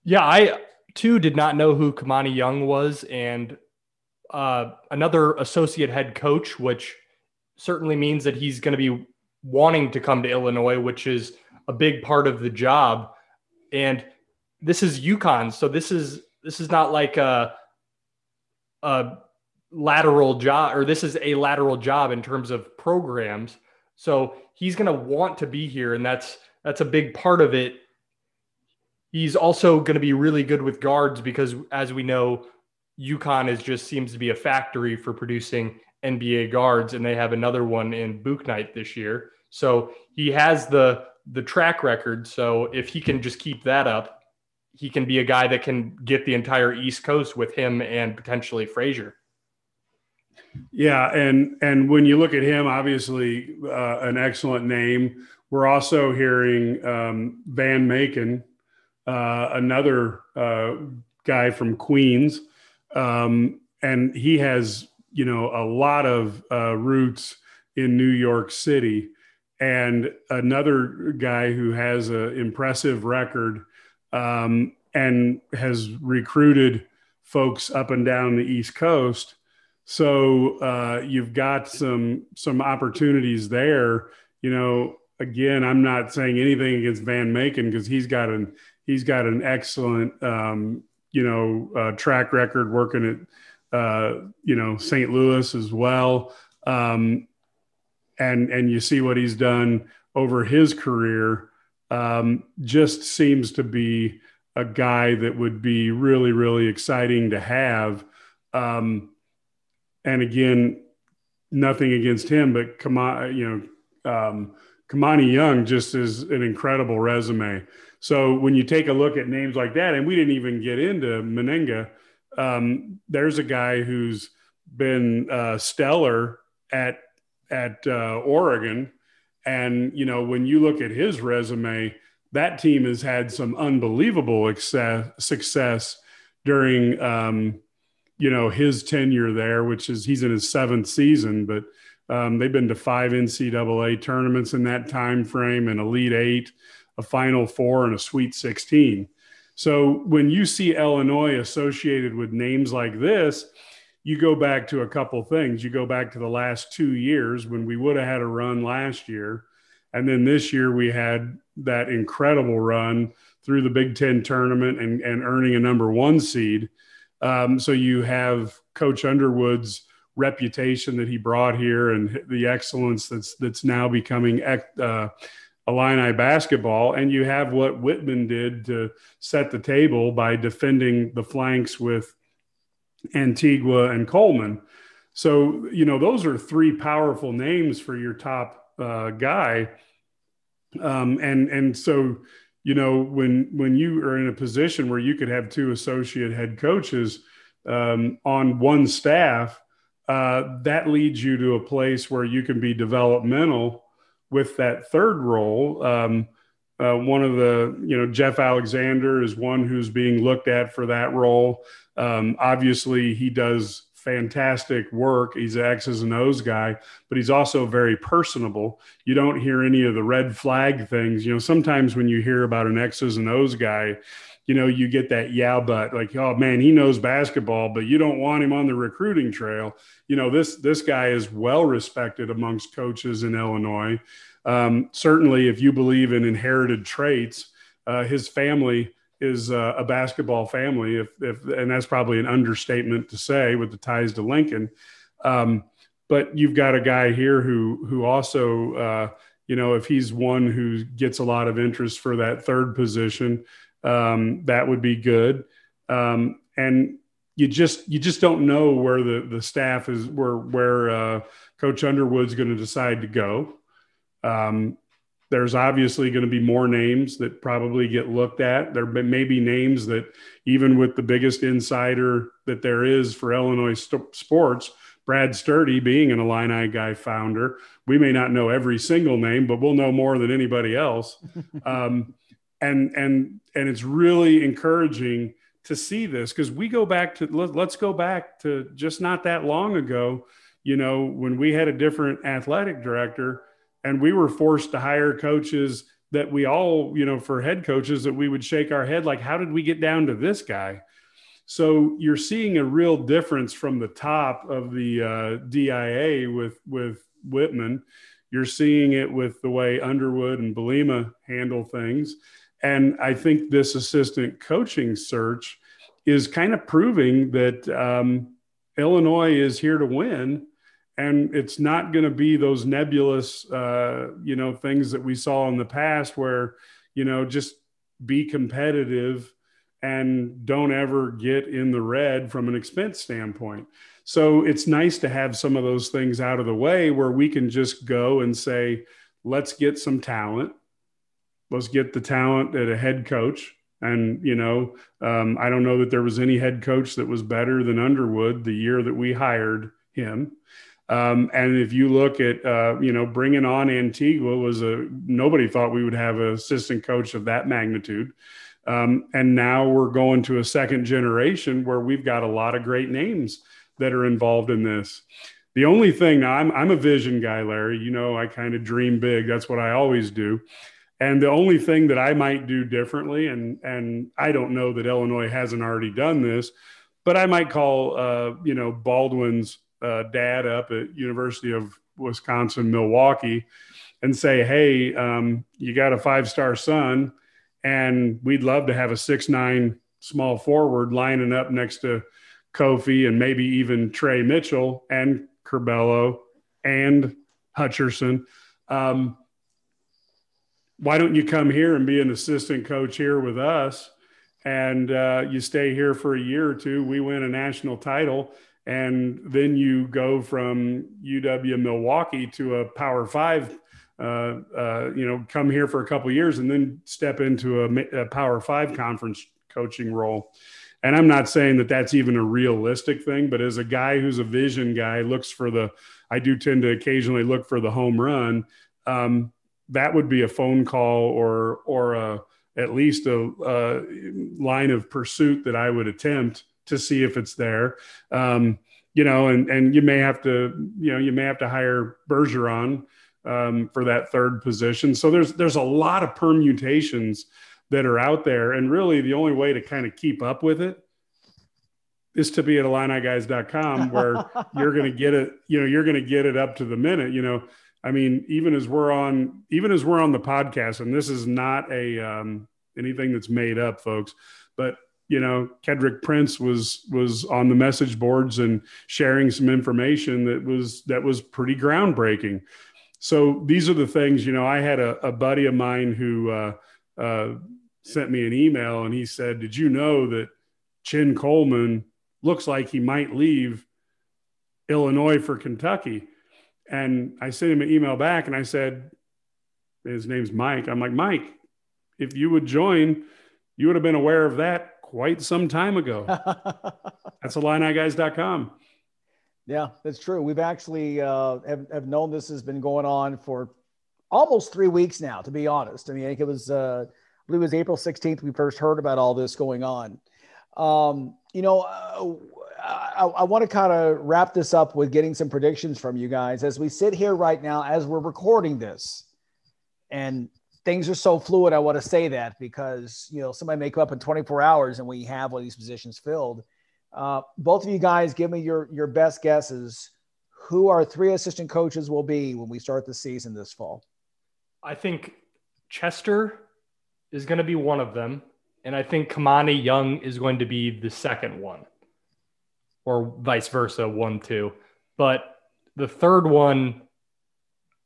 Yeah, I too did not know who Kimani Young was, and uh, another associate head coach, which certainly means that he's going to be wanting to come to Illinois, which is a big part of the job. And this is UConn, so this is this is not like a a lateral job, or this is a lateral job in terms of programs. So he's going to want to be here, and that's that's a big part of it. He's also going to be really good with guards because, as we know, UConn is just seems to be a factory for producing NBA guards, and they have another one in Bouknight this year. So he has the the track record. So if he can just keep that up, he can be a guy that can get the entire East Coast with him and potentially Frazier. Yeah, and and when you look at him, obviously uh, an excellent name. We're also hearing um, Van Macon, uh, another uh, guy from Queens, um, and he has you know a lot of uh, roots in New York City, and another guy who has an impressive record um, and has recruited folks up and down the East Coast. So uh, you've got some some opportunities there. You know, again, I'm not saying anything against Van Macon because he's got an he's got an excellent um, you know, uh, track record working at, uh, you know, St. Louis as well. Um, and, and you see what he's done over his career. Um, just seems to be a guy that would be really, really exciting to have. Um, and again, nothing against him, but on, you know, um, Kimani Young just is an incredible resume. So when you take a look at names like that, and we didn't even get into Mennenga, um, there's a guy who's been uh, stellar at at uh, Oregon, and you know when you look at his resume, that team has had some unbelievable success, success during um, you know his tenure there, which is he's in his seventh season, but um, they've been to five NCAA tournaments in that time frame, an Elite Eight a Final Four, and a Sweet 16. So when you see Illinois associated with names like this, you go back to a couple things. You go back to the last two years when we would have had a run last year. And then this year we had that incredible run through the Big Ten tournament and, and earning a number one seed. Um, so you have Coach Underwood's reputation that he brought here and the excellence that's that's now becoming uh, Illini basketball, and you have what Whitman did to set the table by defending the flanks with Antigua and Coleman. So, you know, those are three powerful names for your top uh, guy. Um, and and so, you know, when when you are in a position where you could have two associate head coaches, um, on one staff, uh, that leads you to a place where you can be developmental with that third role. Um, uh, one of the, you know, Geoff Alexander is one who's being looked at for that role. Um, obviously, he does fantastic work. He's an X's and O's guy, but he's also very personable. You don't hear any of the red flag things. You know, sometimes when you hear about an X's and O's guy, you know, you get that yeah, but like, oh man, he knows basketball, but you don't want him on the recruiting trail. You know, this this guy is well respected amongst coaches in Illinois. Um, certainly, if you believe in inherited traits, uh, his family is uh, a basketball family. If, if and that's probably an understatement to say with the ties to Lincoln. Um, but you've got a guy here who who also, uh, you know, if he's one who gets a lot of interest for that third position, um, that would be good. Um, and you just you just don't know where the the staff is where where uh, Coach Underwood's going to decide to go. Um, there's obviously going to be more names that probably get looked at. There may be names that, even with the biggest insider that there is for Illinois st- sports, Brad Sturdy being an Illini guy founder, we may not know every single name, but we'll know more than anybody else. [laughs] Um, and and and it's really encouraging to see this because we go back to let, let's go back to just not that long ago you know when we had a different athletic director and we were forced to hire coaches that we all you know for head coaches that we would shake our head like how did we get down to this guy? So you're seeing a real difference from the top of the uh, dia with with whitman. You're seeing it with the way underwood and Bielema handle things. And I think this assistant coaching search is kind of proving that um, Illinois is here to win. And it's not going to be those nebulous, uh, you know, things that we saw in the past where, you know, just be competitive and don't ever get in the red from an expense standpoint. So it's nice to have some of those things out of the way where we can just go and say, let's get some talent let's get the talent at a head coach. And, you know, um, I don't know that there was any head coach that was better than Underwood the year that we hired him. Um, and if you look at, uh, you know, bringing on Antigua was a nobody thought we would have an assistant coach of that magnitude. Um, and now we're going to a second generation where we've got a lot of great names that are involved in this. The only thing now, I'm, I'm a vision guy, Larry. You know, I kind of dream big. That's what I always do. And the only thing that I might do differently, and and I don't know that Illinois hasn't already done this, but I might call uh, you know Baldwin's uh, dad up at University of Wisconsin Milwaukee and say, hey, um, you got a five star son, and we'd love to have a six nine small forward lining up next to Kofi and maybe even Trey Mitchell and Curbelo and Hutcherson. Um, why don't you come here and be an assistant coach here with us? And uh, you stay here for a year or two. We win a national title. And then you go from UW Milwaukee to a Power Five, uh, uh, you know, come here for a couple years and then step into a, a Power Five conference coaching role. And I'm not saying that that's even a realistic thing, but as a guy who's a vision guy, looks for the, I do tend to occasionally look for the home run. Um, that would be a phone call or or a, at least a, a, line of pursuit that I would attempt to see if it's there. Um, you know, and and you may have to you know you may have to hire Bergeron um, for that third position. So there's there's a lot of permutations that are out there, and really the only way to kind of keep up with it is to be at IlliniGuys.com [laughs] where you're going to get it. You know, you're going to get it up to the minute. You know I mean, even as we're on, even as we're on the podcast, and this is not a um, anything that's made up, folks, but you know, Kedrick Prince was was on the message boards and sharing some information that was that was pretty groundbreaking. So these are the things, you know. I had a, a buddy of mine who uh, uh, sent me an email, and he said, "Did you know that Chin Coleman looks like he might leave Illinois for Kentucky?" And I sent him an email back and I said, his name's Mike. I'm like, Mike, if you would join, you would have been aware of that quite some time ago. [laughs] That's IlliniGuys.com. Yeah, that's true. We've actually uh, have, have known this has been going on for almost three weeks now, to be honest. I mean, I think it was, uh, I believe it was April 16th we first heard about all this going on. Um, you know, uh, I, I want to kind of wrap this up with getting some predictions from you guys as we sit here right now, as we're recording this. And things are so fluid. I want to say that because, you know, somebody may come up in 24 hours and we have of these positions filled. Uh, both of you guys, give me your, your best guesses. Who our three assistant coaches will be when we start the season this fall? I think Chester is going to be one of them. And I think Kimani Young is going to be the second one, or vice versa, one, two. But the third one,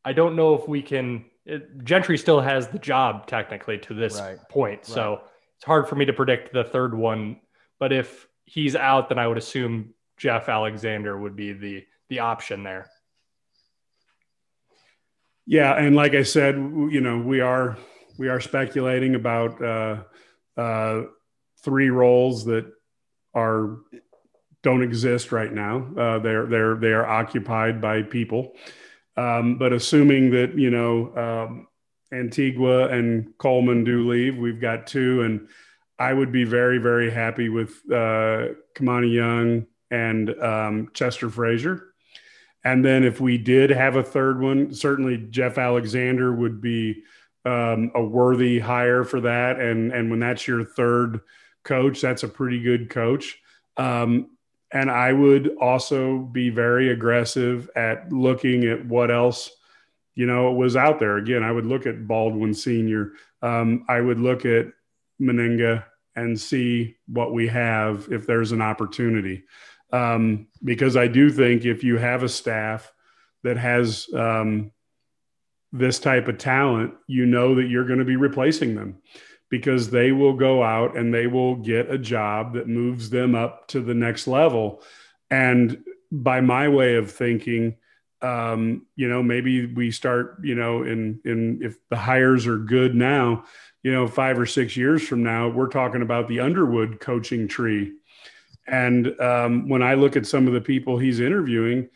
I don't know if we can. It, Gentry still has the job technically to this right. point. Right. So it's hard for me to predict the third one. But if he's out, then I would assume Geoff Alexander would be the the option there. Yeah, and like I said, you know, we are we are speculating about uh, uh, three roles that are don't exist right now. Uh, they're they're they are occupied by people. Um, but assuming that you know um, Antigua and Coleman do leave, we've got two, and I would be very very happy with uh, Kimani Young and um, Chester Frazier. And then if we did have a third one, certainly Geoff Alexander would be um, a worthy hire for that. And and when that's your third coach, that's a pretty good coach. Um, and I would also be very aggressive at looking at what else you know was out there. Again, I would look at Baldwin Senior. Um, I would look at Mennenga and see what we have if there's an opportunity. Um, because I do think if you have a staff that has um, this type of talent, you know that you're going to be replacing them because they will go out and they will get a job that moves them up to the next level. And by my way of thinking, um, you know, maybe we start, you know, in in if the hires are good now, you know, five or six years from now, we're talking about the Underwood coaching tree. And um, when I look at some of the people he's interviewing,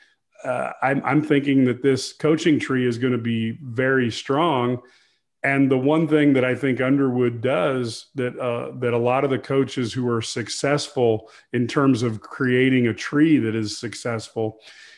uh, I'm, I'm thinking that this coaching tree is going to be very strong. And the one thing that I think Underwood does that uh, that a lot of the coaches who are successful in terms of creating a tree that is successful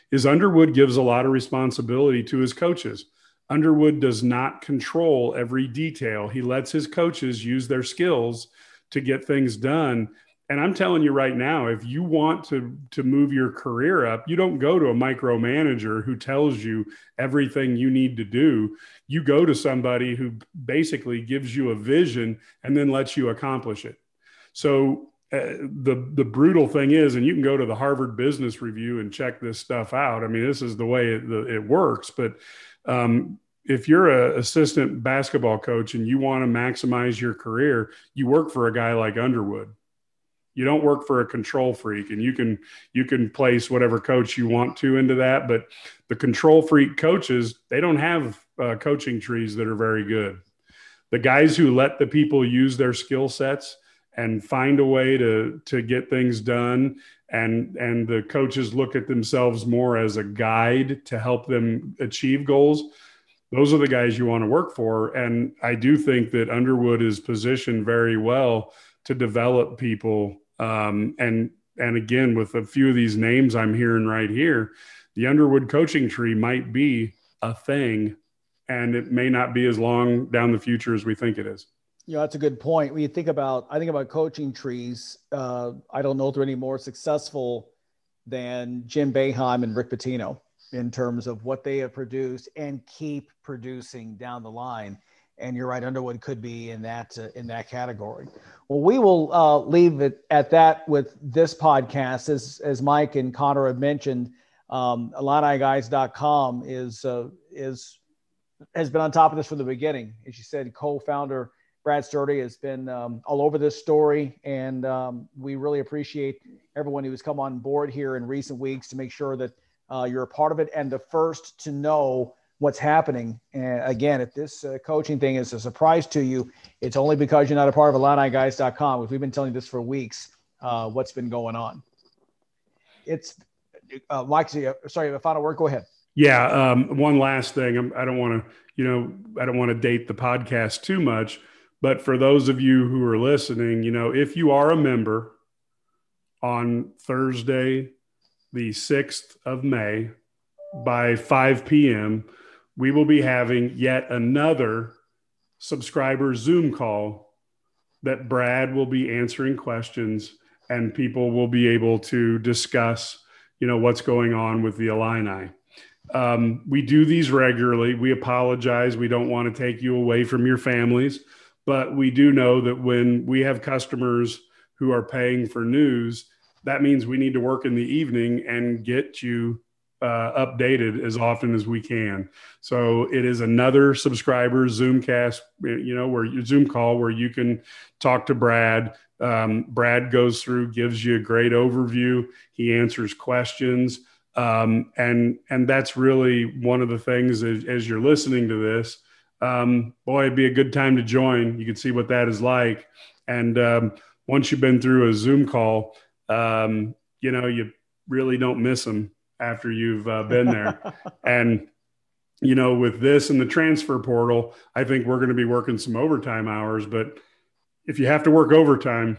is Underwood gives a lot of responsibility to his coaches. Underwood does not control every detail. He lets his coaches use their skills to get things done and I'm telling you right now, if you want to to move your career up, you don't go to a micromanager who tells you everything you need to do. You go to somebody who basically gives you a vision and then lets you accomplish it. So uh, the the brutal thing is, and you can go to the Harvard Business Review and check this stuff out. I mean, this is the way it, the, it works. But um, if you're an assistant basketball coach and you want to maximize your career, you work for a guy like Underwood you don't work for a control freak and you can you can place whatever coach you want to into that but the control freak coaches they don't have uh, coaching trees that are very good. The guys who let the people use their skill sets and find a way to to get things done and and the coaches look at themselves more as a guide to help them achieve goals those are the guys you want to work for and i do think that underwood is positioned very well to develop people um, and and again, with a few of these names I'm hearing right here, the Underwood coaching tree might be a thing, and it may not be as long down the future as we think it is. Yeah, that's a good point. When you think about, I think about coaching trees. Uh, I don't know if they're any more successful than Jim Boeheim and Rick Pitino in terms of what they have produced and keep producing down the line and you're right, Underwood could be in that uh, in that category. Well, we will uh, leave it at that with this podcast. As as Mike and Connor have mentioned, um, IlliniGuys.com is uh, is has been on top of this from the beginning. As you said, co-founder Brad Sturdy has been um, all over this story, and um, we really appreciate everyone who has come on board here in recent weeks to make sure that uh, you're a part of it and the first to know what's happening. And again, if this uh, coaching thing is a surprise to you, it's only because you're not a part of IlliniGuys.com. We've been telling you this for weeks. Uh, what's been going on? It's uh, Mike. Sorry, the final word. Go ahead. Yeah. Um, one last thing. I'm, I do not want to, you know, I don't want to date the podcast too much, but for those of you who are listening, you know, if you are a member on Thursday, the 6th of May by 5 p.m., we will be having yet another subscriber Zoom call that Brad will be answering questions and people will be able to discuss, you know, what's going on with the Illini. Um, we do these regularly. We apologize. We don't want to take you away from your families, but we do know that when we have customers who are paying for news, that means we need to work in the evening and get you uh, updated as often as we can. So it is another subscriber Zoomcast, you know, where your Zoom call where you can talk to Brad. Um, Brad goes through, gives you a great overview. He answers questions. Um, and and that's really one of the things as, as you're listening to this. Um, boy, it'd be a good time to join. You can see what that is like. And um, once you've been through a Zoom call, um, you know you really don't miss them after you've uh, been there. and you know, with this and the transfer portal, I think we're going to be working some overtime hours. But if you have to work overtime,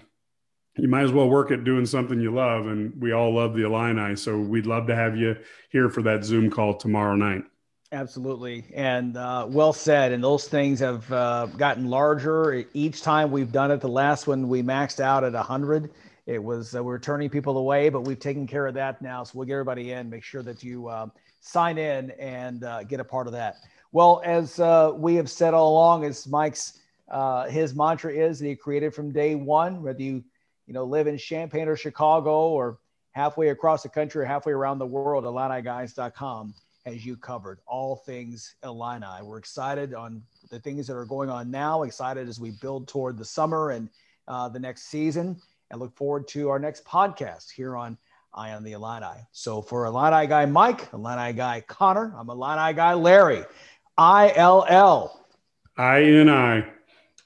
you might as well work at doing something you love. And we all love the Illini. So we'd love to have you here for that Zoom call tomorrow night. Absolutely. And uh, well said. And those things have uh, gotten larger each time we've done it. The last one we maxed out at 100 it was uh, we are turning people away, but we've taken care of that now. So we'll get everybody in. Make sure that you uh, sign in and uh, get a part of that. Well, as uh, we have said all along, as Mike's uh, his mantra is that he created from day one. Whether you you know live in Champaign or Chicago or halfway across the country or halfway around the world, IlliniGuys.com has you covered. All things Illini. We're excited on the things that are going on now. Excited as we build toward the summer and uh, the next season and look forward to our next podcast here on Eye on the Illini. So for Illini guy Mike, Illini guy Connor, I'm Illini guy Larry. I L L. I N I.